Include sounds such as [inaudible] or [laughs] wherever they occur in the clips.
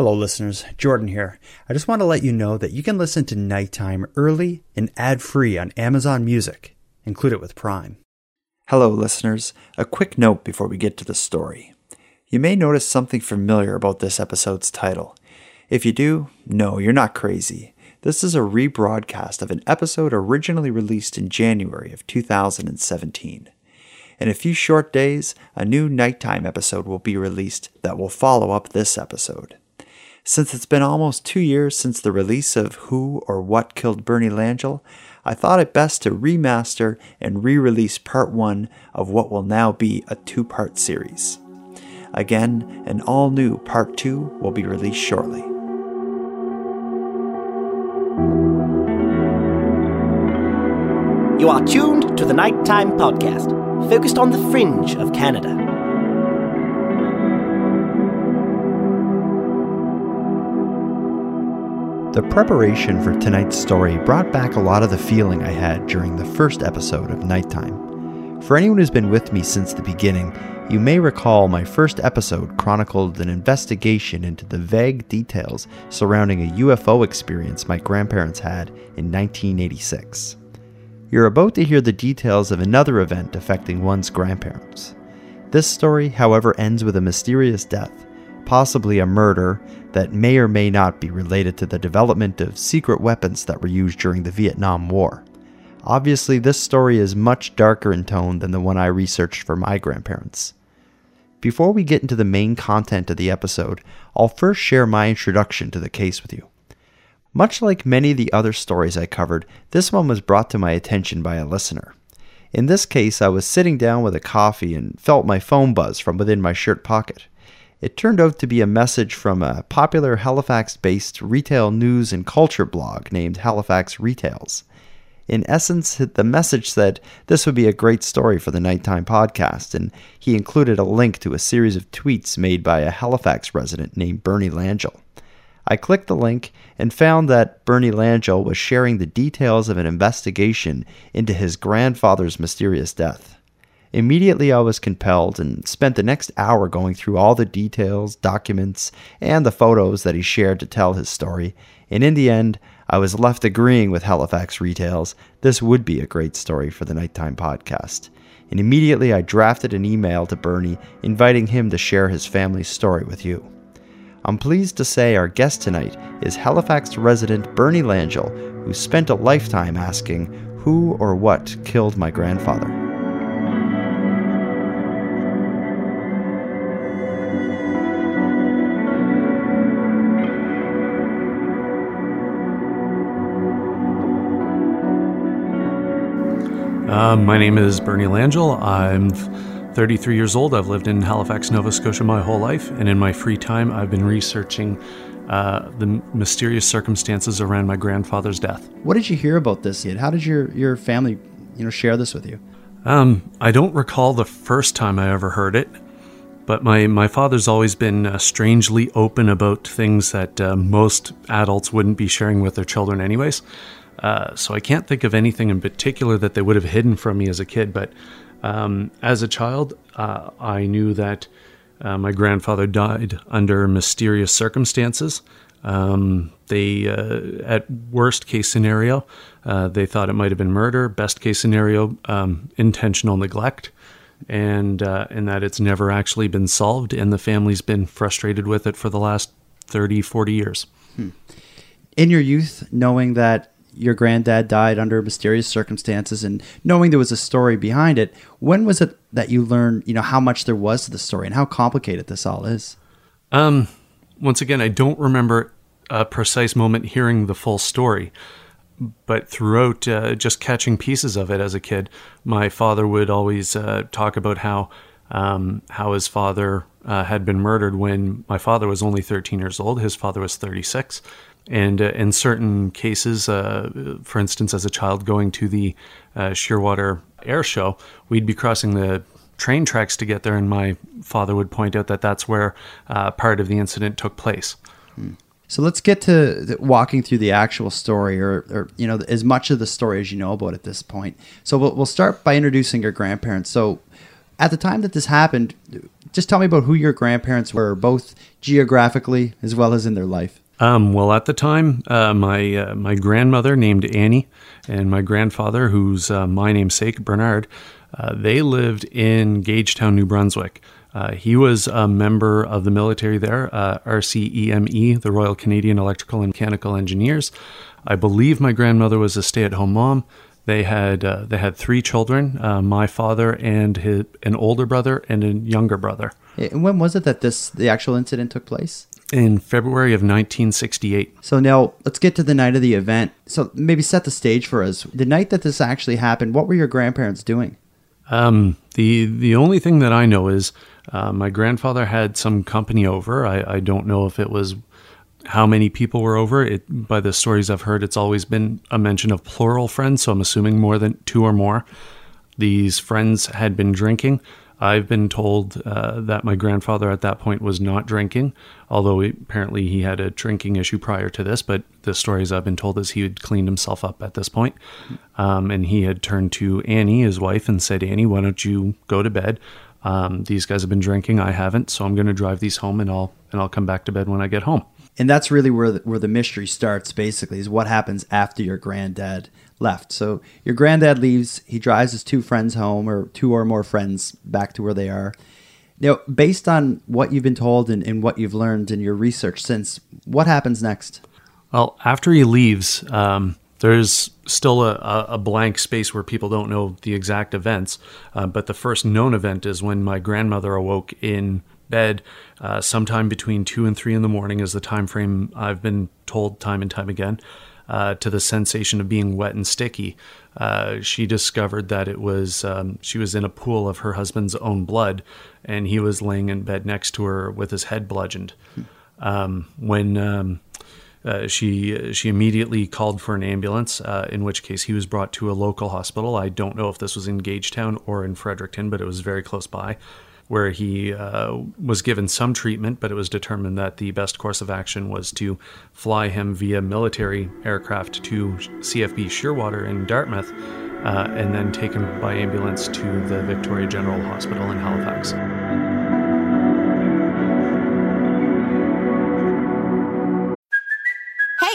Hello, listeners. Jordan here. I just want to let you know that you can listen to Nighttime early and ad free on Amazon Music. Include it with Prime. Hello, listeners. A quick note before we get to the story. You may notice something familiar about this episode's title. If you do, no, you're not crazy. This is a rebroadcast of an episode originally released in January of 2017. In a few short days, a new nighttime episode will be released that will follow up this episode. Since it's been almost two years since the release of Who or What Killed Bernie Langell, I thought it best to remaster and re release part one of what will now be a two part series. Again, an all new part two will be released shortly. You are tuned to the Nighttime Podcast, focused on the fringe of Canada. The preparation for tonight's story brought back a lot of the feeling I had during the first episode of Nighttime. For anyone who's been with me since the beginning, you may recall my first episode chronicled an investigation into the vague details surrounding a UFO experience my grandparents had in 1986. You're about to hear the details of another event affecting one's grandparents. This story, however, ends with a mysterious death, possibly a murder that may or may not be related to the development of secret weapons that were used during the Vietnam War. Obviously, this story is much darker in tone than the one I researched for my grandparents. Before we get into the main content of the episode, I'll first share my introduction to the case with you. Much like many of the other stories I covered, this one was brought to my attention by a listener. In this case, I was sitting down with a coffee and felt my phone buzz from within my shirt pocket. It turned out to be a message from a popular Halifax based retail news and culture blog named Halifax Retails. In essence, the message said this would be a great story for the Nighttime podcast, and he included a link to a series of tweets made by a Halifax resident named Bernie Langell. I clicked the link and found that Bernie Langell was sharing the details of an investigation into his grandfather's mysterious death. Immediately, I was compelled and spent the next hour going through all the details, documents, and the photos that he shared to tell his story. And in the end, I was left agreeing with Halifax Retails this would be a great story for the Nighttime podcast. And immediately, I drafted an email to Bernie inviting him to share his family's story with you. I'm pleased to say our guest tonight is Halifax resident Bernie Langell, who spent a lifetime asking who or what killed my grandfather. Uh, my name is Bernie Langell. I'm 33 years old. I've lived in Halifax, Nova Scotia my whole life, and in my free time, I've been researching uh, the mysterious circumstances around my grandfather's death. What did you hear about this? Yet? How did your, your family, you know, share this with you? Um, I don't recall the first time I ever heard it, but my, my father's always been uh, strangely open about things that uh, most adults wouldn't be sharing with their children, anyways. Uh, so I can't think of anything in particular that they would have hidden from me as a kid. But um, as a child, uh, I knew that uh, my grandfather died under mysterious circumstances. Um, they, uh, at worst case scenario, uh, they thought it might have been murder. Best case scenario, um, intentional neglect. And, and that it's never actually been solved, and the family's been frustrated with it for the last 30, 40 years. Hmm. In your youth, knowing that your granddad died under mysterious circumstances and knowing there was a story behind it when was it that you learned you know how much there was to the story and how complicated this all is? Um once again i don't remember a precise moment hearing the full story but throughout uh, just catching pieces of it as a kid my father would always uh, talk about how um, how his father uh, had been murdered when my father was only 13 years old. His father was 36 and uh, in certain cases, uh, for instance, as a child going to the uh, Shearwater Air Show, we'd be crossing the train tracks to get there, and my father would point out that that's where uh, part of the incident took place. Hmm. So let's get to walking through the actual story, or, or, you know, as much of the story as you know about at this point. So we'll, we'll start by introducing your grandparents. So at the time that this happened, just tell me about who your grandparents were, both geographically as well as in their life. Um, well, at the time, uh, my uh, my grandmother named Annie and my grandfather, who's uh, my namesake Bernard, uh, they lived in Gagetown, New Brunswick. Uh, he was a member of the military there, uh, RCEME, the Royal Canadian Electrical and Mechanical Engineers. I believe my grandmother was a stay-at-home mom. They had they had three children: my father and his, an older brother and a younger brother. And when was it that this the actual incident took place? In February of 1968. So now let's get to the night of the event. So maybe set the stage for us. The night that this actually happened, what were your grandparents doing? Um, the the only thing that I know is uh, my grandfather had some company over. I, I don't know if it was how many people were over. It by the stories I've heard, it's always been a mention of plural friends, so I'm assuming more than two or more. These friends had been drinking. I've been told uh, that my grandfather at that point was not drinking, although he, apparently he had a drinking issue prior to this. But the stories I've been told is he had cleaned himself up at this point. Um, and he had turned to Annie, his wife, and said, Annie, why don't you go to bed? Um, these guys have been drinking. I haven't, so I'm going to drive these home, and I'll and I'll come back to bed when I get home. And that's really where the, where the mystery starts. Basically, is what happens after your granddad left. So your granddad leaves. He drives his two friends home, or two or more friends back to where they are. Now, based on what you've been told and, and what you've learned in your research since, what happens next? Well, after he leaves, um, there's still a, a, blank space where people don't know the exact events. Uh, but the first known event is when my grandmother awoke in bed uh, sometime between two and three in the morning, is the time frame I've been told time and time again. Uh, to the sensation of being wet and sticky, uh, she discovered that it was um, she was in a pool of her husband's own blood, and he was laying in bed next to her with his head bludgeoned. Um, when um, uh, she she immediately called for an ambulance, uh, in which case he was brought to a local hospital. I don't know if this was in Gagetown or in Fredericton, but it was very close by, where he uh, was given some treatment. But it was determined that the best course of action was to fly him via military aircraft to CFB Shearwater in Dartmouth, uh, and then take him by ambulance to the Victoria General Hospital in Halifax.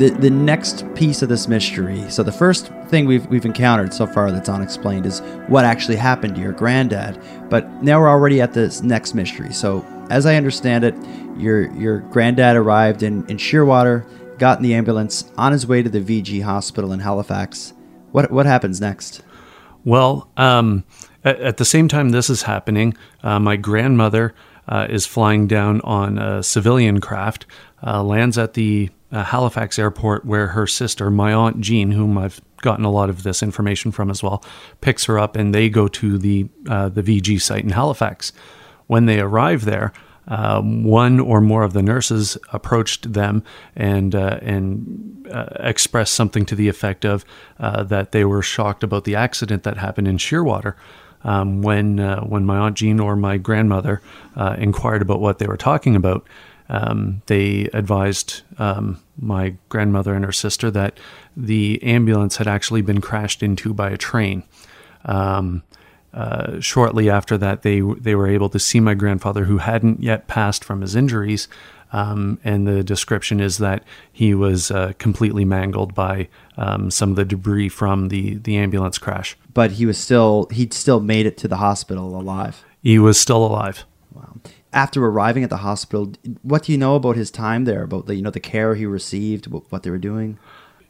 The the next piece of this mystery. So the first thing we've we've encountered so far that's unexplained is what actually happened to your granddad. But now we're already at this next mystery. So as I understand it, your your granddad arrived in in Shearwater, got in the ambulance on his way to the VG hospital in Halifax. What what happens next? Well, um, at, at, the same time this is happening, uh, my grandmother uh, is flying down on a civilian craft, uh, lands at the uh, Halifax airport, where her sister, my aunt Jean, whom I've gotten a lot of this information from as well, picks her up, and they go to the uh, the VG site in Halifax. When they arrive there, uh, one or more of the nurses approached them and uh, and uh, expressed something to the effect of uh, that they were shocked about the accident that happened in Shearwater. Um, when uh, when my aunt Jean or my grandmother uh, inquired about what they were talking about, um, they advised um, my grandmother and her sister that the ambulance had actually been crashed into by a train. Um, uh, shortly after that, they they were able to see my grandfather, who hadn't yet passed from his injuries, um, and the description is that he was uh, completely mangled by um, some of the debris from the the ambulance crash. But he was still he'd still made it to the hospital alive. He was still alive. Wow after arriving at the hospital, what do you know about his time there? About the you know the care he received, what they were doing?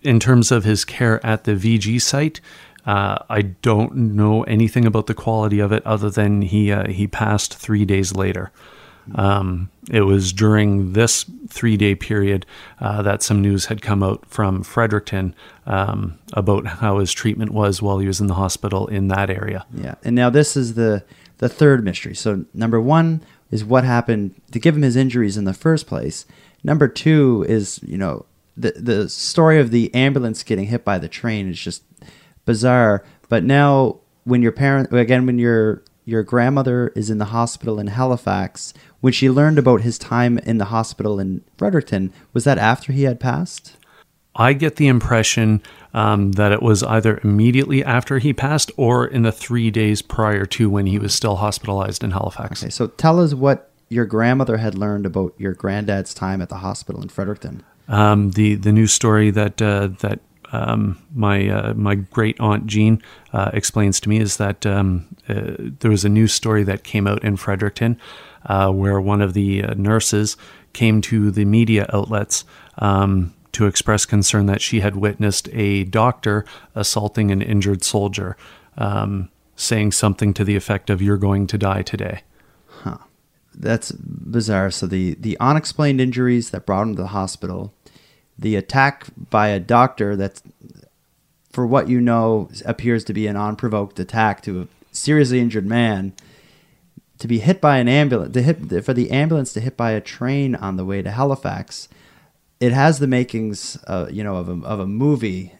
In terms of his care at the VG site, uh, I don't know anything about the quality of it other than he uh, he passed three days later. Um, it was during this three day period uh, that some news had come out from Fredericton um, about how his treatment was while he was in the hospital in that area. Yeah. And now this is the the third mystery. So number one is what happened to give him his injuries in the first place. Number two is you know the the story of the ambulance getting hit by the train is just bizarre. But now when your parent again when your your grandmother is in the hospital in Halifax, when she learned about his time in the hospital in Fredericton, was that after he had passed? I get the impression um, that it was either immediately after he passed or in the three days prior to when he was still hospitalized in Halifax. Okay, so tell us what your grandmother had learned about your granddad's time at the hospital in Fredericton. Um, the the news story that uh, that um, my uh, my great aunt Jean uh, explains to me is that um, uh, there was a news story that came out in Fredericton uh, where one of the uh, nurses came to the media outlets um, to express concern that she had witnessed a doctor assaulting an injured soldier, um, saying something to the effect of "You're going to die today." Huh. That's bizarre. So the the unexplained injuries that brought him to the hospital, the attack by a doctor that's for what you know appears to be an unprovoked attack to a seriously injured man to be hit by an ambulance to hit for the ambulance to hit by a train on the way to Halifax it has the makings uh, you know of a, of a movie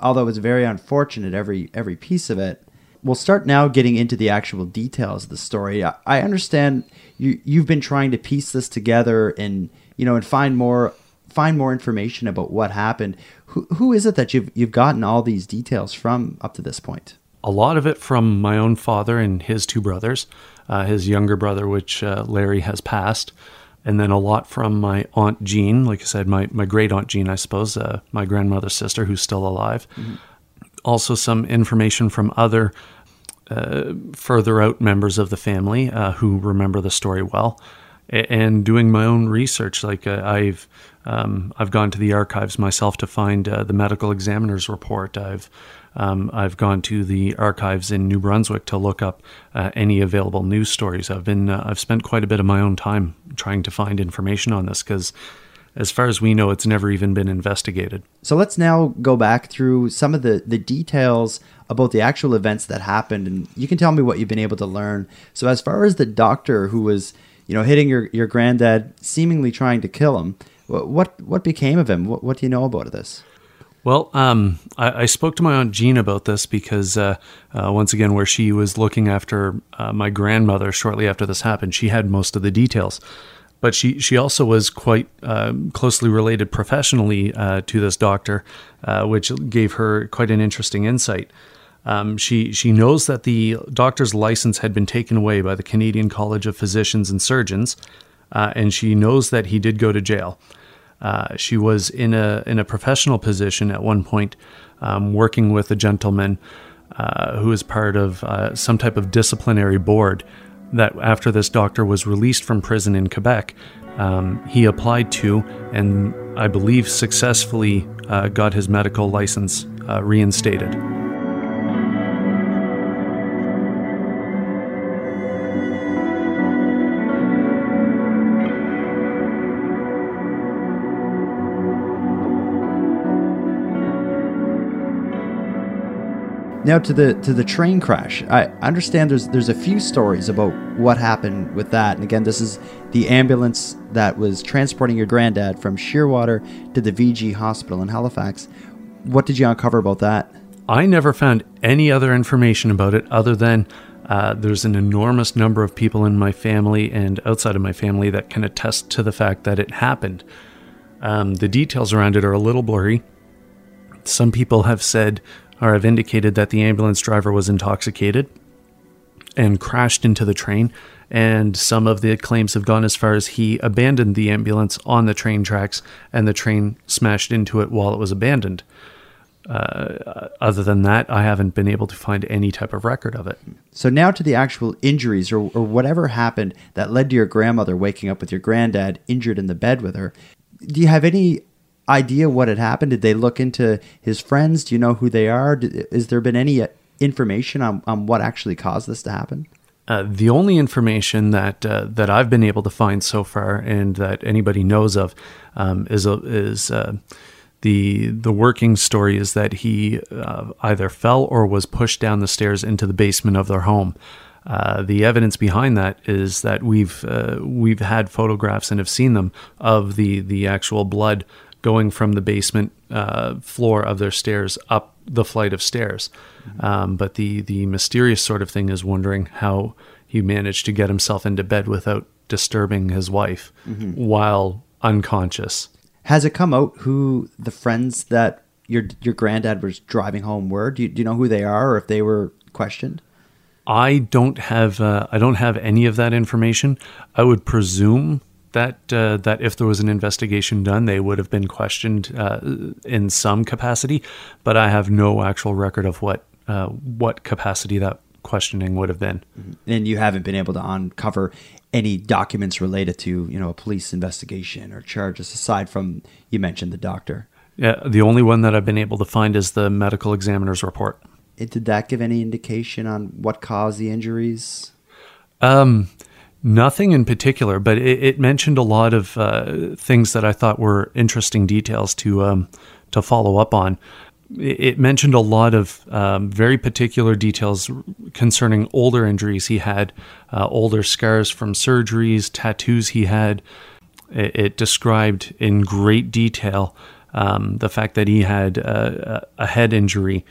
although it's very unfortunate every every piece of it. We'll start now getting into the actual details of the story. I, I understand you you've been trying to piece this together and you know and find more find more information about what happened. Who, who is it that you've you've gotten all these details from up to this point? A lot of it from my own father and his two brothers, uh, his younger brother, which uh, Larry has passed, and then a lot from my aunt Jean, like I said, my, my great aunt Jean, I suppose, uh, my grandmother's sister, who's still alive. Mm-hmm. Also, some information from other uh, further out members of the family uh, who remember the story well, and doing my own research. Like uh, I've um, I've gone to the archives myself to find the medical examiner's report. I've um, I've gone to the archives in New Brunswick to look up uh, any available news stories. I've been uh, I've spent quite a bit of my own time trying to find information on this because, as far as we know, it's never even been investigated. So let's now go back through some of the the details about the actual events that happened, and you can tell me what you've been able to learn. So as far as the doctor who was you know hitting your your granddad, seemingly trying to kill him, what what became of him? What, what do you know about this? Well, um, I, I, spoke to my aunt Jean about this because, uh, uh, once again, where she was looking after uh, my grandmother shortly after this happened, she had most of the details. But she, she also was quite um, closely related professionally uh, to this doctor, uh, which gave her quite an interesting insight. Um, she she knows that the doctor's license had been taken away by the Canadian College of Physicians and Surgeons, uh, and she knows that he did go to jail. Uh, she was in a in a professional position at one point, um, working with a gentleman uh, who was part of uh, some type of disciplinary board. That after this doctor was released from prison in Quebec, um, he applied to and I believe successfully uh, got his medical license uh, reinstated. Now to the to the train crash. I understand there's there's a few stories about what happened with that. And again, this is the ambulance that was transporting your granddad from Shearwater to the VG hospital in Halifax. What did you uncover about that? I never found any other information about it other than uh, there's an enormous number of people in my family and outside of my family that can attest to the fact that it happened. Um, the details around it are a little blurry. Some people have said or have indicated that the ambulance driver was intoxicated and crashed into the train. And some of the claims have gone as far as he abandoned the ambulance on the train tracks and the train smashed into it while it was abandoned. Uh, other than that, I haven't been able to find any type of record of it. So now to the actual injuries or, or whatever happened that led to your grandmother waking up with your granddad injured in the bed with her. Do you have any idea what had happened? Did they look into his friends? Do you know who they are? Has there been any information on, on what actually caused this to happen? Uh, the only information that uh, that I've been able to find so far, and that anybody knows of, um, is a, is uh, the the working story is that he uh, either fell or was pushed down the stairs into the basement of their home. Uh, the evidence behind that is that we've uh, we've had photographs and have seen them of the the actual blood going from the basement floor of their stairs up the flight of stairs. Um, but the the mysterious sort of thing is wondering how he managed to get himself into bed without disturbing his wife while unconscious. Has it come out who the friends that your your granddad was driving home were? Do you, do you know who they are, or if they were questioned? I don't have uh, I don't have any of that information. I would presume that uh, that if there was an investigation done, they would have been questioned uh, in some capacity, but I have no actual record of what uh, what capacity that questioning would have been. And you haven't been able to uncover any documents related to you know a police investigation or charges aside from you mentioned the doctor. Yeah, the only one that I've been able to find is the medical examiner's report. It, did that give any indication on what caused the injuries? Um, nothing in particular, but it, it mentioned a lot of uh, things that I thought were interesting details to um, to follow up on. It, mentioned a lot of um, very particular details concerning older injuries he had, uh, older scars from surgeries, tattoos he had. It, it described in great detail um, the fact that he had uh, a head injury,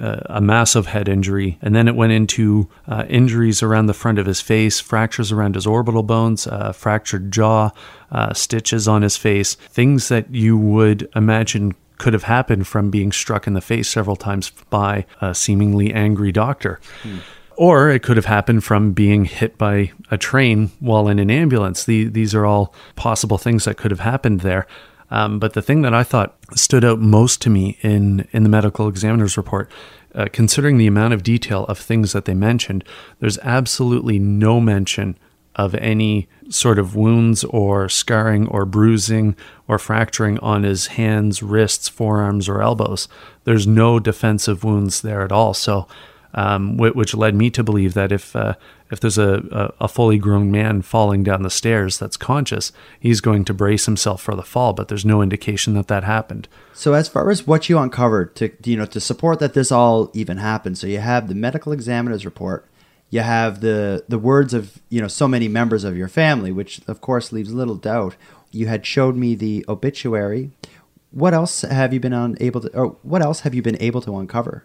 uh, a massive head injury, and then it went into uh, injuries around the front of his face, fractures around his orbital bones, uh, fractured jaw, uh, stitches on his face, things that you would imagine could have happened from being struck in the face several times by a seemingly angry doctor. Or it could have happened from being hit by a train while in an ambulance. The, these are all possible things that could have happened there. Um, but the thing that I thought stood out most to me in, in the medical examiner's report, uh, considering the amount of detail of things that they mentioned, there's absolutely no mention of any sort of wounds or scarring or bruising or fracturing on his hands, wrists, forearms, or elbows. There's no defensive wounds there at all. So, um, which led me to believe that if uh, if there's a, a, a fully grown man falling down the stairs that's conscious, he's going to brace himself for the fall. But there's no indication that that happened. So as far as what you uncovered to you know to support that this all even happened, so you have the medical examiner's report, you have the the words of you know so many members of your family, which of course leaves little doubt. You had showed me the obituary. What else have you been unable to, or what else have you been able to uncover?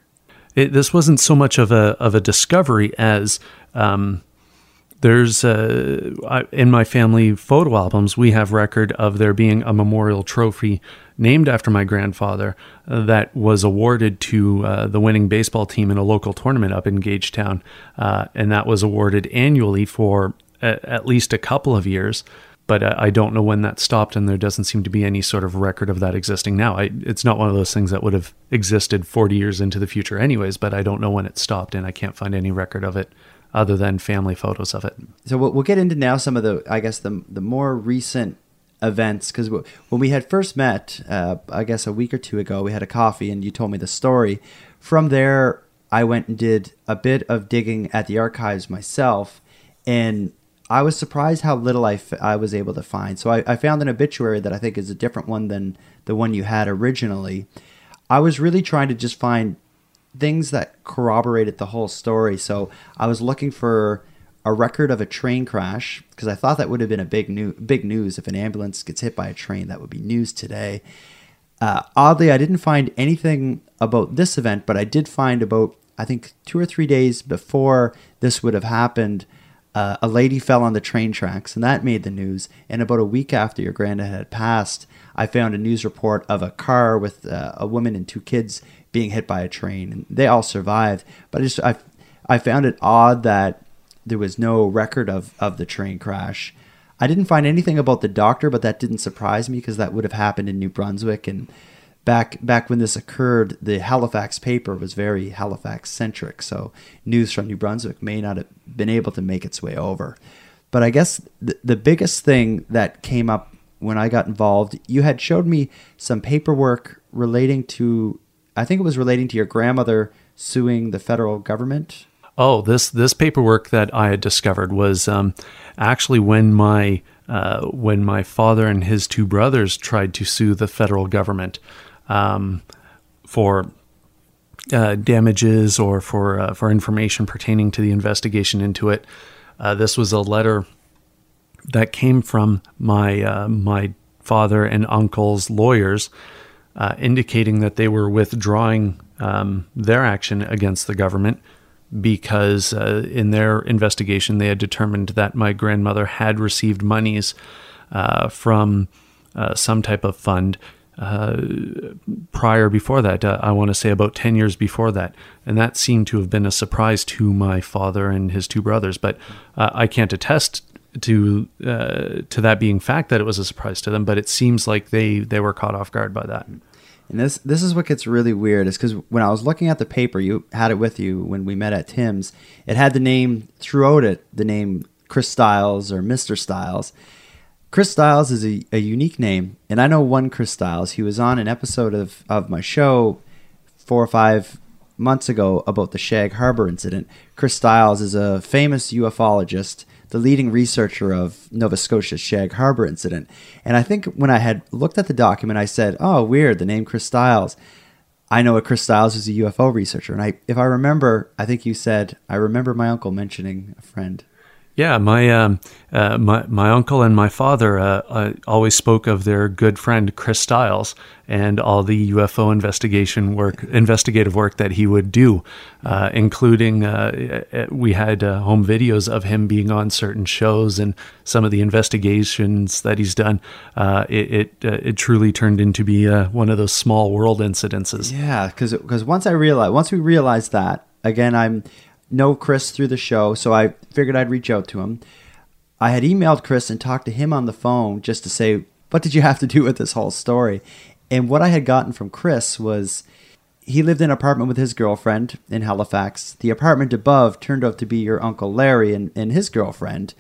It, this wasn't so much of a of a discovery as um, there's in my family photo albums we have record of there being a memorial trophy named after my grandfather uh, that was awarded to uh, the winning baseball team in a local tournament up in Gagetown, uh, and that was awarded annually for a- at least a couple of years. But uh, I don't know when that stopped, and there doesn't seem to be any sort of record of that existing now. I, it's not one of those things that would have existed 40 years into the future, anyways. But I don't know when it stopped, and I can't find any record of it other than family photos of it. So we'll, we'll get into now some of the, I guess the the more recent events because when we had first met, uh, I guess a week or two ago, we had a coffee and you told me the story. From there, I went and did a bit of digging at the archives myself, and I was surprised how little I, f- I was able to find. So I, I found an obituary that I think is a different one than the one you had originally. I was really trying to just find things that corroborated the whole story. So I was looking for a record of a train crash because I thought that would have been a big new big news if an ambulance gets hit by a train. That would be news today. Uh, oddly, I didn't find anything about this event, but I did find about I think two or three days before this would have happened. Uh, a lady fell on the train tracks, and that made the news. And about a week after your granddad had passed, I found a news report of a car with uh, a woman and two kids being hit by a train, and they all survived. But I just I, I found it odd that there was no record of, of the train crash. I didn't find anything about the doctor, but that didn't surprise me because that would have happened in New Brunswick and back back when this occurred, the Halifax paper was very Halifax centric, so news from New Brunswick may not have been able to make its way over. But I guess the, the biggest thing that came up when I got involved, you had showed me some paperwork relating to, I think it was relating to your grandmother suing the federal government. Oh, this this paperwork that I had discovered was um, actually when my uh, when my father and his two brothers tried to sue the federal government um, for uh, damages or for uh, for information pertaining to the investigation into it. Uh, this was a letter that came from my uh, my father and uncle's lawyers, uh, indicating that they were withdrawing um, their action against the government because uh, in their investigation they had determined that my grandmother had received monies from some type of fund uh, prior before that. Uh, I want to say about 10 years before that. And that seemed to have been a surprise to my father and his two brothers. But uh, I can't attest to to that being fact that it was a surprise to them, but it seems like they, they were caught off guard by that. And this this is what gets really weird is because when I was looking at the paper, you had it with you when we met at Tim's. It had the name throughout it, the name Chris Styles or Mister Styles. Chris Styles is a, a unique name, and I know one Chris Styles. He was on an episode of, of my show four or five months ago about the Shag Harbor incident. Chris Styles is a famous ufologist the leading researcher of Nova Scotia's Shag Harbor incident. And I think when I had looked at the document, I said, "Oh, weird, the name Chris Styles." I know a Chris Styles is a UFO researcher, and I, if I remember, I think you said I remember my uncle mentioning a friend. Yeah, my um, uh, my my uncle and my father uh, uh, always spoke of their good friend Chris Styles and all the UFO investigation work, investigative work that he would do, uh, including uh, uh, we had home videos of him being on certain shows and some of the investigations that he's done. it it, it truly turned into be one of those small world incidences. Yeah, because because once I realized once we realized that again, I'm know Chris through the show, so I figured I'd reach out to him. I had emailed Chris and talked to him on the phone just to say, what did you have to do with this whole story? And what I had gotten from Chris was he lived in an apartment with his girlfriend in Halifax. The apartment above turned out to be your Uncle Larry and, and his girlfriend.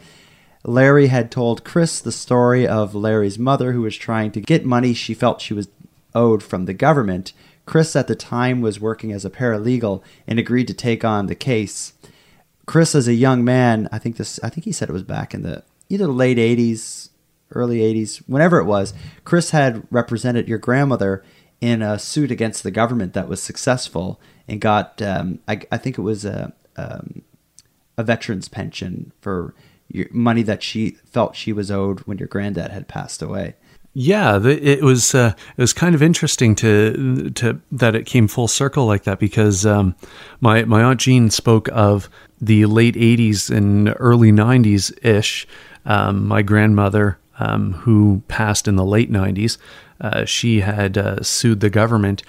Larry had told Chris the story of Larry's mother who was trying to get money she felt she was owed from the government Chris at the time was working as a paralegal and agreed to take on the case. Chris, as a young man, I think this, I think he said it was back in the either the late '80s, early '80s, whenever it was. Chris had represented your grandmother in a suit against the government that was successful and got, um, I, I, think it was a, um, a veteran's pension for money that she felt she was owed when your granddad had passed away. Yeah, it was uh, it was kind of interesting to to that it came full circle like that because um, my my aunt Jean spoke of the late '80s and early '90s ish. Um, my grandmother, um, who passed in the late '90s, uh, she had uh, sued the government.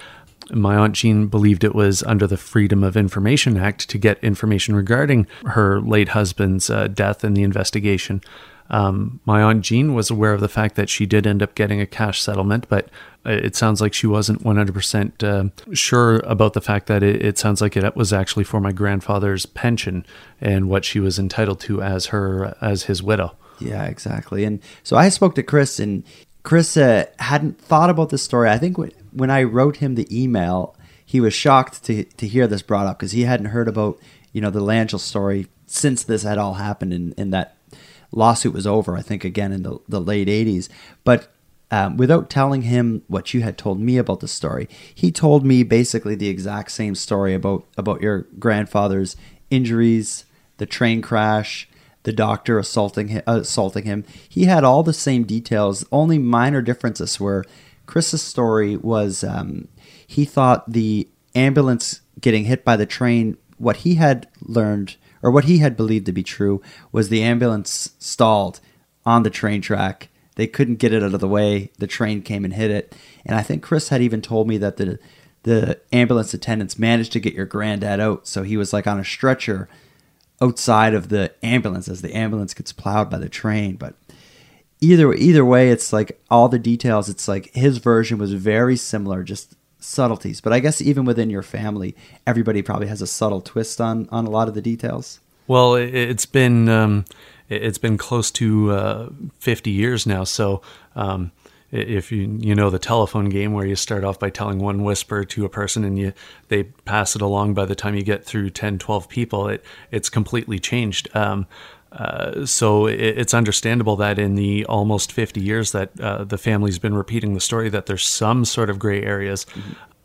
My aunt Jean believed it was under the Freedom of Information Act to get information regarding her late husband's uh, death and the investigation. Um, my aunt Jean was aware of the fact that she did end up getting a cash settlement, but it sounds like she wasn't 100% uh, sure about the fact that it, it, sounds like it was actually for my grandfather's pension and what she was entitled to as her as his widow. Yeah, exactly. And so I spoke to Chris, and Chris uh, hadn't thought about this story. I think when, when I wrote him the email, he was shocked to to hear this brought up because he hadn't heard about you know the Langell story since this had all happened in, in that lawsuit was over, I think, again in the, the late 80s. But um, without telling him what you had told me about the story, he told me basically the exact same story about, about your grandfather's injuries, the train crash, the doctor assaulting him, assaulting him. He had all the same details. Only minor differences were Chris's story was um, he thought the ambulance getting hit by the train. What he had learned or what he had believed to be true, was the ambulance stalled on the train track. They couldn't get it out of the way. The train came and hit it. And I think Chris had even told me that the the ambulance attendants managed to get your granddad out, so he was like on a stretcher outside of the ambulance as the ambulance gets plowed by the train. But either either way, it's like all the details. It's like his version was very similar, just subtleties. But I guess even within your family, everybody probably has a subtle twist on on a lot of the details. Well, it's been um, it's been close to uh, fifty years now, so um, if you you know the telephone game where you start off by telling one whisper to a person and you they pass it along by the time you get through 10 12 people it it's completely changed um, uh, so it, it's understandable that in the almost 50 years that uh, the family's been repeating the story that there's some sort of gray areas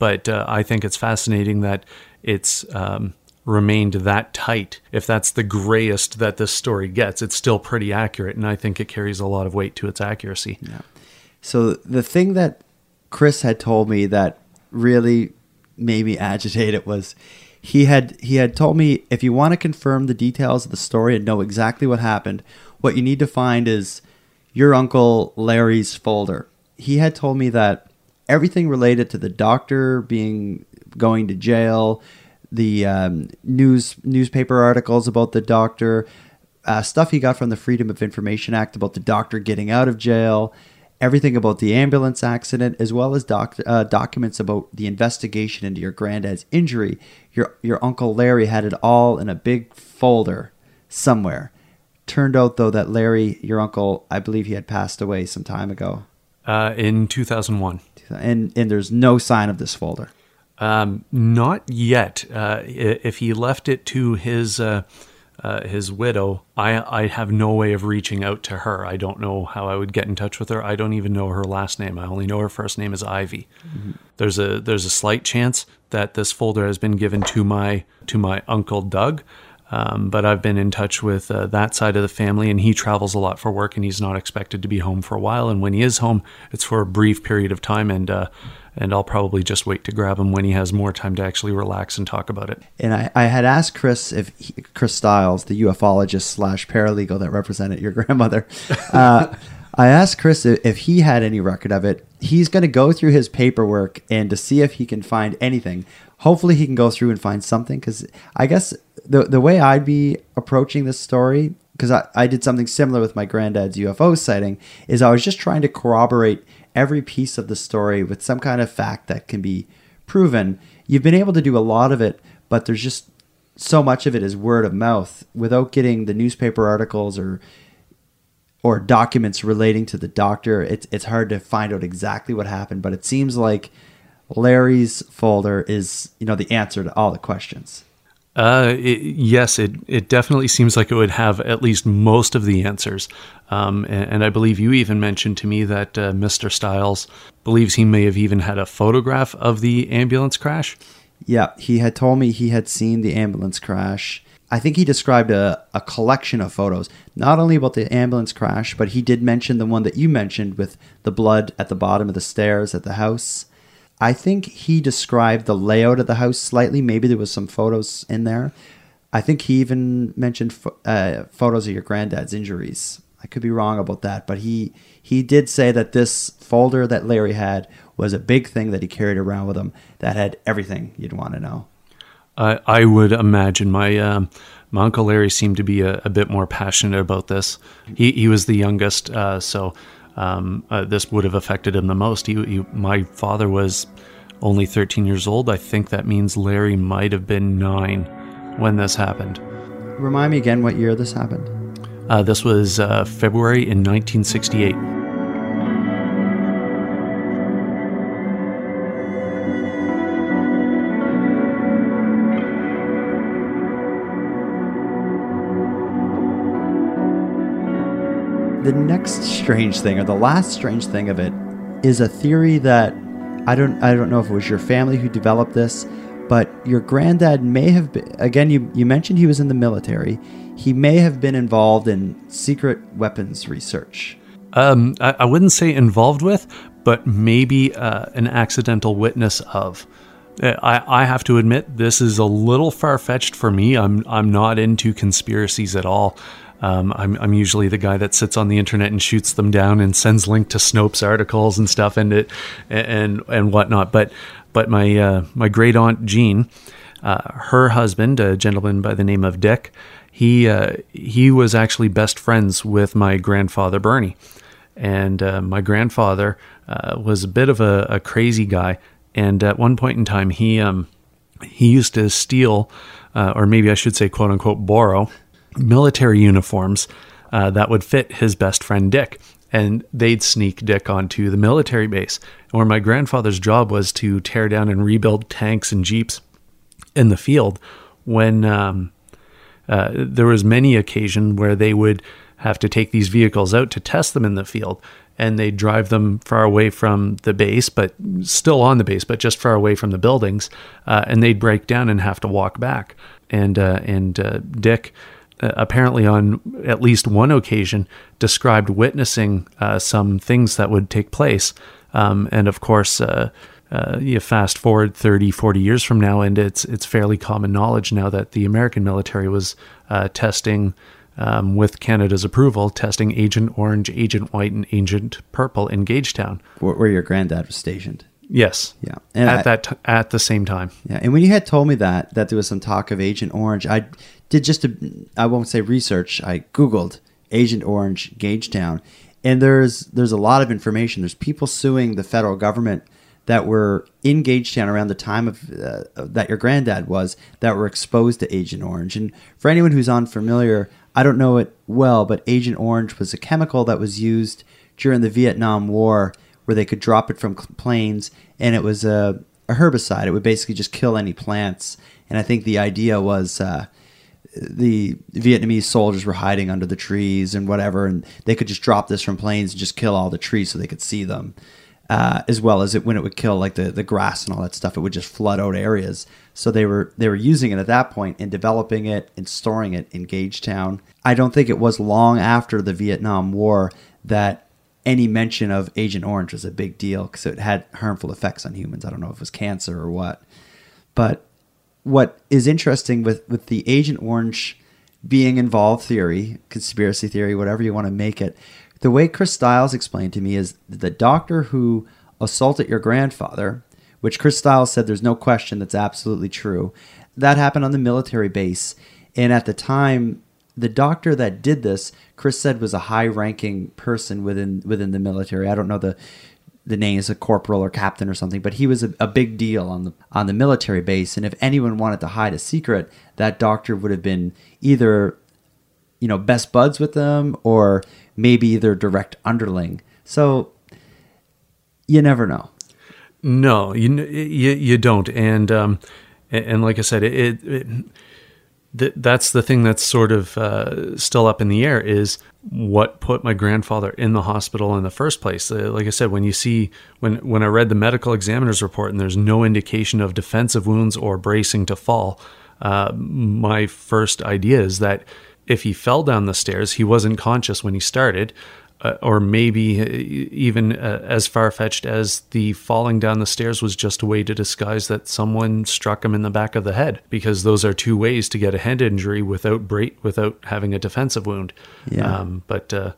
but uh, I think it's fascinating that it's um, remained that tight. If that's the grayest that this story gets, it's still pretty accurate, and I think it carries a lot of weight to its accuracy. Yeah. So the thing that Chris had told me that really made me [laughs] agitated was he had he had told me if you want to confirm the details of the story and know exactly what happened, what you need to find is your uncle Larry's folder. He had told me that everything related to the doctor being going to jail, the um, news newspaper articles about the doctor, uh, stuff he got from the Freedom of Information Act about the doctor getting out of jail, everything about the ambulance accident, as well as doc- uh, documents about the investigation into your granddad's injury. Your your uncle Larry had it all in a big folder somewhere. Turned out though that Larry, your uncle, I believe he had passed away some time ago, Uh, in 2001. and and there's no sign of this folder. Um, not yet. Uh, if he left it to his uh, his widow, I I have no way of reaching out to her. I don't know how I would get in touch with her. I don't even know her last name. I only know her first name is Ivy. There's a there's a slight chance that this folder has been given to my to my uncle Doug. Um, but I've been in touch with uh, that side of the family, and he travels a lot for work, and he's not expected to be home for a while. And when he is home, it's for a brief period of time, and uh, and I'll probably just wait to grab him when he has more time to actually relax and talk about it. And I, I had asked Chris if he, Chris Styles, the ufologist slash paralegal that represented your [laughs] grandmother, uh, I asked Chris if, he had any record of it. He's going to go through his paperwork and to see if he can find anything. Hopefully, he can go through and find something because I guess the the way I'd be approaching this story because I, I did something similar with my granddad's UFO sighting is I was just trying to corroborate every piece of the story with some kind of fact that can be proven. You've been able to do a lot of it, but there's just so much of it is word of mouth without getting the newspaper articles or or documents relating to the doctor. It's it's hard to find out exactly what happened, but it seems like Larry's folder is you know the answer to all the questions. Uh, it, yes, it it definitely seems like it would have at least most of the answers. Um, and, and I believe you even mentioned to me that uh, Mr. Styles believes he may have even had a photograph of the ambulance crash. Yeah, he had told me he had seen the ambulance crash. I think he described a, a collection of photos, not only about the ambulance crash, but he did mention the one that you mentioned with the blood at the bottom of the stairs at the house. I think he described the layout of the house slightly. Maybe there was some photos in there. I think he even mentioned pho- uh, photos of your granddad's injuries. I could be wrong about that, but he he did say that this folder that Larry had was a big thing that he carried around with him that had everything you'd want to know. I I would imagine my um, my uncle Larry seemed to be a, a bit more passionate about this. He he was the youngest, uh, so um, uh, this would have affected him the most. He, he, my father was only 13 years old. I think that means Larry might have been nine when this happened. Remind me again what year this happened. Uh, this was uh, February in 1968. The next strange thing, or the last strange thing of it, is a theory that I don't I don't know if it was your family who developed this, but your granddad may have been again you, you mentioned he was in the military. He may have been involved in secret weapons research. Um, I, I wouldn't say involved with, but maybe uh, an accidental witness of. Uh, I, I have to admit this is a little far fetched for me. I'm I'm not into conspiracies at all. Um, I'm I'm usually the guy that sits on the internet and shoots them down and sends link to Snopes articles and stuff and it and and whatnot. But but my uh, my great aunt Jean, uh, her husband, a gentleman by the name of Dick, he uh, he was actually best friends with my grandfather Bernie, and uh, my grandfather uh, was a bit of a, a crazy guy. And at one point in time, he um, he used to steal, uh, or maybe I should say, quote unquote, borrow military uniforms uh, that would fit his best friend Dick. and they'd sneak Dick onto the military base, where my grandfather's job was to tear down and rebuild tanks and jeeps in the field. When um, uh, there was many occasion where they would have to take these vehicles out to test them in the field, and they'd drive them far away from the base, but still on the base, but just far away from the buildings, uh, and they'd break down and have to walk back. And uh, and uh, Dick apparently on at least one occasion described witnessing uh, some things that would take place. Um, and of course, uh, uh, you fast forward 30, 40 years from now, and it's it's fairly common knowledge now that the American military was uh, testing, um, with Canada's approval, testing Agent Orange, Agent White, and Agent Purple in Gagetown. Where, where your granddad was stationed. Yes. Yeah. at I- that t- at the same time. Yeah, and when you had told me that that there was some talk of Agent Orange, I did just a I won't say research. I googled Agent Orange Gagetown, and there's there's a lot of information. There's people suing the federal government that were in Gagetown around the time of uh, that your granddad was that were exposed to Agent Orange. And for anyone who's unfamiliar, I don't know it well, but Agent Orange was a chemical that was used during the Vietnam War where they could drop it from planes, and it was a, a herbicide. It would basically just kill any plants. And I think the idea was uh, the Vietnamese soldiers were hiding under the trees and whatever, and they could just drop this from planes and just kill all the trees so they could see them. Uh, as well as it when it would kill like the, the grass and all that stuff, it would just flood out areas. So they were they were using it at that point and developing it and storing it in Gagetown. I don't think it was long after the Vietnam War that any mention of Agent Orange was a big deal because it had harmful effects on humans. I don't know if it was cancer or what, but what is interesting with with the Agent Orange being involved theory, conspiracy theory, whatever you want to make it, the way Chris Styles explained to me is the doctor who assaulted your grandfather, which Chris Styles said there's no question that's absolutely true. That happened on the military base, and at the time, the doctor that did this, Chris said was a high-ranking person within within the military. I don't know the the name is a corporal or captain or something, but he was a, a big deal on the on the military base. And if anyone wanted to hide a secret, that doctor would have been either, you know, best buds with them or maybe their direct underling. So you never know. No, you you you don't, and um, and, like I said, it, it th- that's the thing that's sort of uh, still up in the air is what put my grandfather in the hospital in the first place. Uh, like I said, when you see when when I read the medical examiner's report and there's no indication of defensive wounds or bracing to fall, uh, my first idea is that if he fell down the stairs, he wasn't conscious when he started uh, or maybe uh, even uh, as far fetched as the falling down the stairs was just a way to disguise that someone struck him in the back of the head, because those are two ways to get a head injury without break, without having a defensive wound. Yeah. Um, but uh,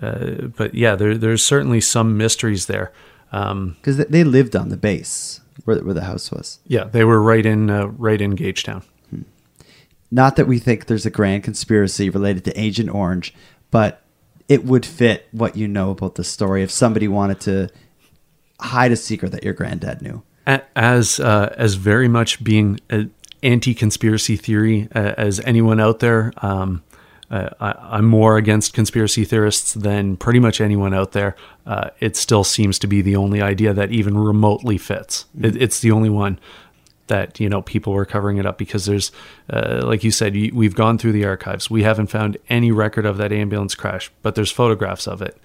uh, but yeah, there, there's certainly some mysteries there. Um, Because they- they lived on the base where, where the house was. yeah, they were right in uh, right in Gagetown. Not that we think there's a grand conspiracy related to Agent Orange, but it would fit what you know about the story if somebody wanted to hide a secret that your granddad knew. As uh, as very much being an anti-conspiracy theory uh, as anyone out there. Um, uh, I, I'm more against conspiracy theorists than pretty much anyone out there. Uh, it still seems to be the only idea that even remotely fits. It, it's the only one that you know people were covering it up because there's, uh, like you said, we've gone through the archives. We haven't found any record of that ambulance crash, but there's photographs of it.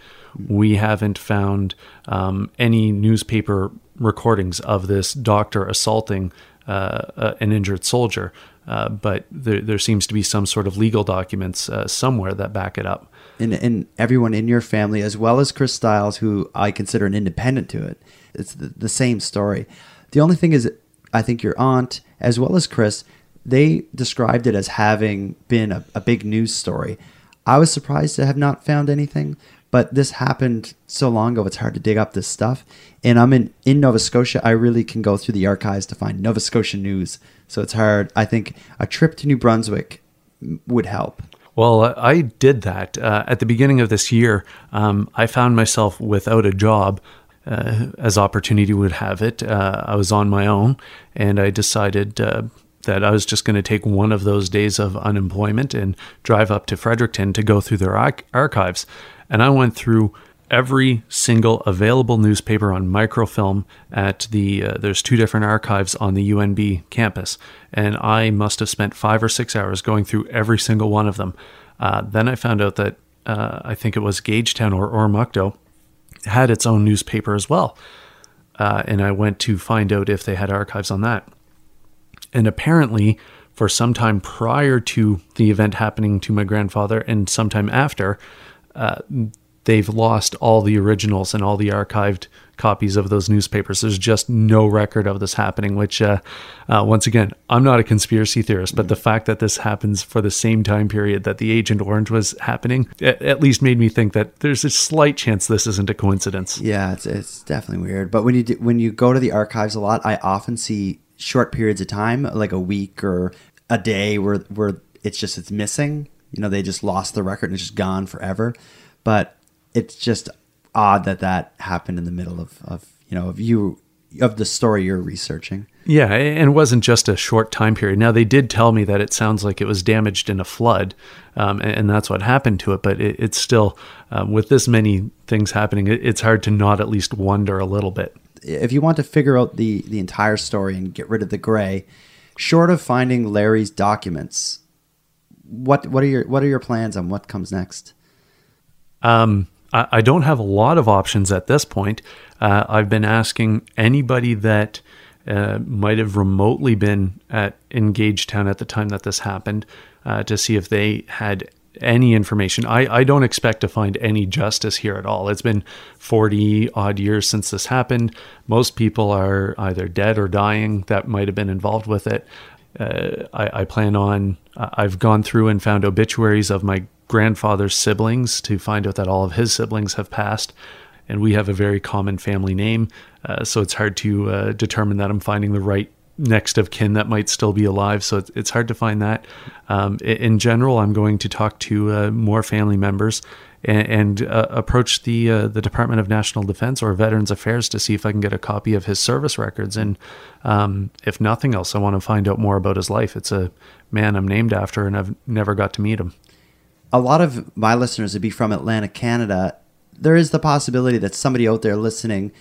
We haven't found um, any newspaper recordings of this doctor assaulting uh, uh, an injured soldier, uh, but there, there seems to be some sort of legal documents uh, somewhere that back it up. and, and everyone in your family, as well as Chris Styles, who I consider an independent to it. It's the, the same story. The only thing is, I think your aunt, as well as Chris, they described it as having been a, a big news story. I was surprised to have not found anything, but this happened so long ago, it's hard to dig up this stuff. And I'm in, in Nova Scotia. I really can go through the archives to find Nova Scotia news. So it's hard. I think a trip to New Brunswick would help. Well, uh, I did that uh, at the beginning of this year. Um, I found myself without a job, uh, as opportunity would have it. Uh, I was on my own, and I decided uh, that I was just going to take one of those days of unemployment and drive up to Fredericton to go through their archives. And I went through every single available newspaper on microfilm at the uh, there's two different archives on the UNB campus, and I must have spent five or six hours going through every single one of them. Uh, then I found out that uh, I think it was Gagetown or Oromocto had its own newspaper as well, uh, and I went to find out if they had archives on that. And apparently, for some time prior to the event happening to my grandfather, and sometime after, uh, they've lost all the originals and all the archived copies of those newspapers. There's just no record of this happening, which, uh, uh, once again, I'm not a conspiracy theorist, but the fact that this happens for the same time period that the Agent Orange was happening at, at least made me think that there's a slight chance this isn't a coincidence. Yeah, it's, it's definitely weird. But when you do, when you go to the archives a lot, I often see short periods of time, like a week or a day, where where it's just it's missing. You know, they just lost the record and it's just gone forever. But it's just odd that that happened in the middle of, of you know of you of the story you're researching. Yeah, and it wasn't just a short time period. Now they did tell me that it sounds like it was damaged in a flood, um, and, that's what happened to it. But it, it's still, um, with this many things happening, it, it's hard to not at least wonder a little bit. If you want to figure out the the entire story and get rid of the gray, short of finding Larry's documents, what what are your what are your plans on what comes next? Um, I, don't have a lot of options at this point. Uh, I've been asking anybody that uh, might have remotely been at Engage Town at the time that this happened uh, to see if they had any information. I, I don't expect to find any justice here at all. It's been 40 odd years since this happened. Most people are either dead or dying that might have been involved with it. Uh, I, I, plan on, I've gone through and found obituaries of my grandfather's siblings to find out that all of his siblings have passed. And we have a very common family name. Uh, so it's hard to uh, determine that I'm finding the right next of kin that might still be alive. So it's, hard to find that. Um, in general, I'm going to talk to uh, more family members and, and uh, approach the uh, the Department of National Defense or Veterans Affairs to see if I can get a copy of his service records. And um, if nothing else, I want to find out more about his life. It's a man I'm named after, and I've never got to meet him. A lot of my listeners would be from Atlantic, Canada. There is the possibility that somebody out there listening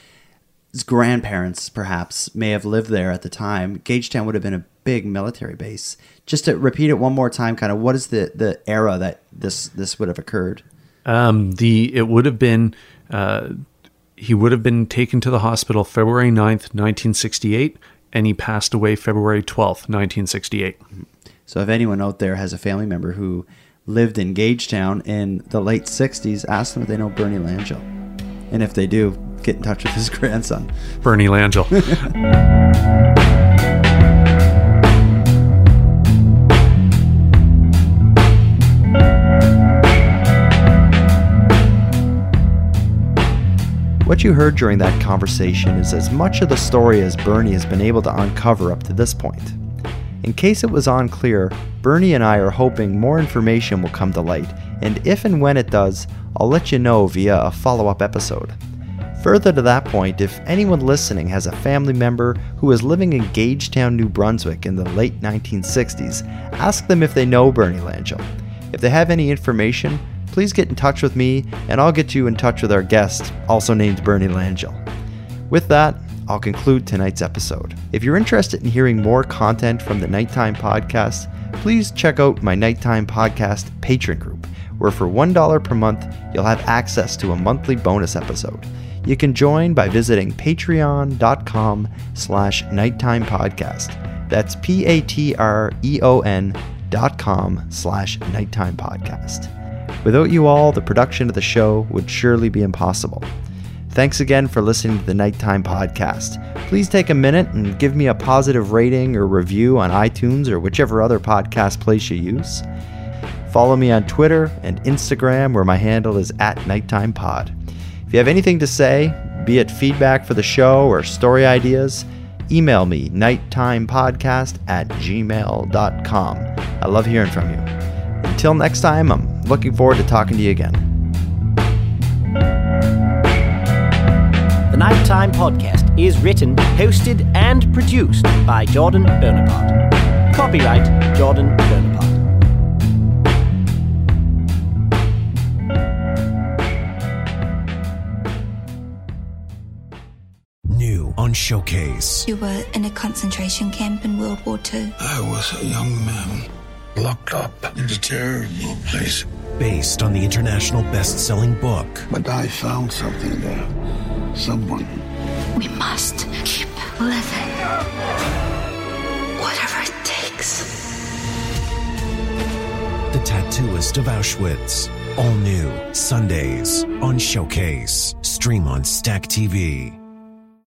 his grandparents perhaps may have lived there at the time. Gagetown would have been a big military base. Just to repeat it one more time, kind of what is the, the era that this this would have occurred? Um, the it would have been uh, he would have been taken to the hospital February 9th, 1968, and he passed away February 12th, 1968. So if anyone out there has a family member who lived in Gagetown in the late 60s, ask them if they know Bernie Langell. And if they do, get in touch with his [laughs] grandson, Bernie Langell. [laughs] What you heard during that conversation is as much of the story as Bernie has been able to uncover up to this point. In case it was unclear, Bernie and I are hoping more information will come to light, and if and when it does, I'll let you know via a follow up episode. Further to that point, if anyone listening has a family member who was living in Gagetown, New Brunswick in the late 1960s, ask them if they know Bernie Langell. If they have any information, please get in touch with me and I'll get you in touch with our guest, also named Bernie Langell. With that, I'll conclude tonight's episode. If you're interested in hearing more content from the Nighttime Podcast, please check out my Nighttime Podcast Patreon group, where for $1 per month, you'll have access to a monthly bonus episode. You can join by visiting patreon.com slash nighttime podcast. That's P-A-T-R-E-O-N dot com slash nighttime podcast. Without you all, the production of the show would surely be impossible. Thanks again for listening to the Nighttime Podcast. Please take a minute and give me a positive rating or review on iTunes or whichever other podcast place you use. Follow me on Twitter and Instagram, where my handle is at Nighttime Pod. If you have anything to say, be it feedback for the show or story ideas, email me nighttimepodcast at gmail.com. I love hearing from you. Until next time, I'm looking forward to talking to you again. Nighttime Podcast is written, hosted, and produced by Jordan Bonaparte. Copyright Jordan Bonaparte. New on Showcase. You were in a concentration camp in World War II. I was a young man locked up in a terrible place. Based on the international best selling book. But I found something there Someone. We must keep living. Whatever it takes. The Tattooist of Auschwitz. All new Sundays on Showcase. Stream on Stack TV.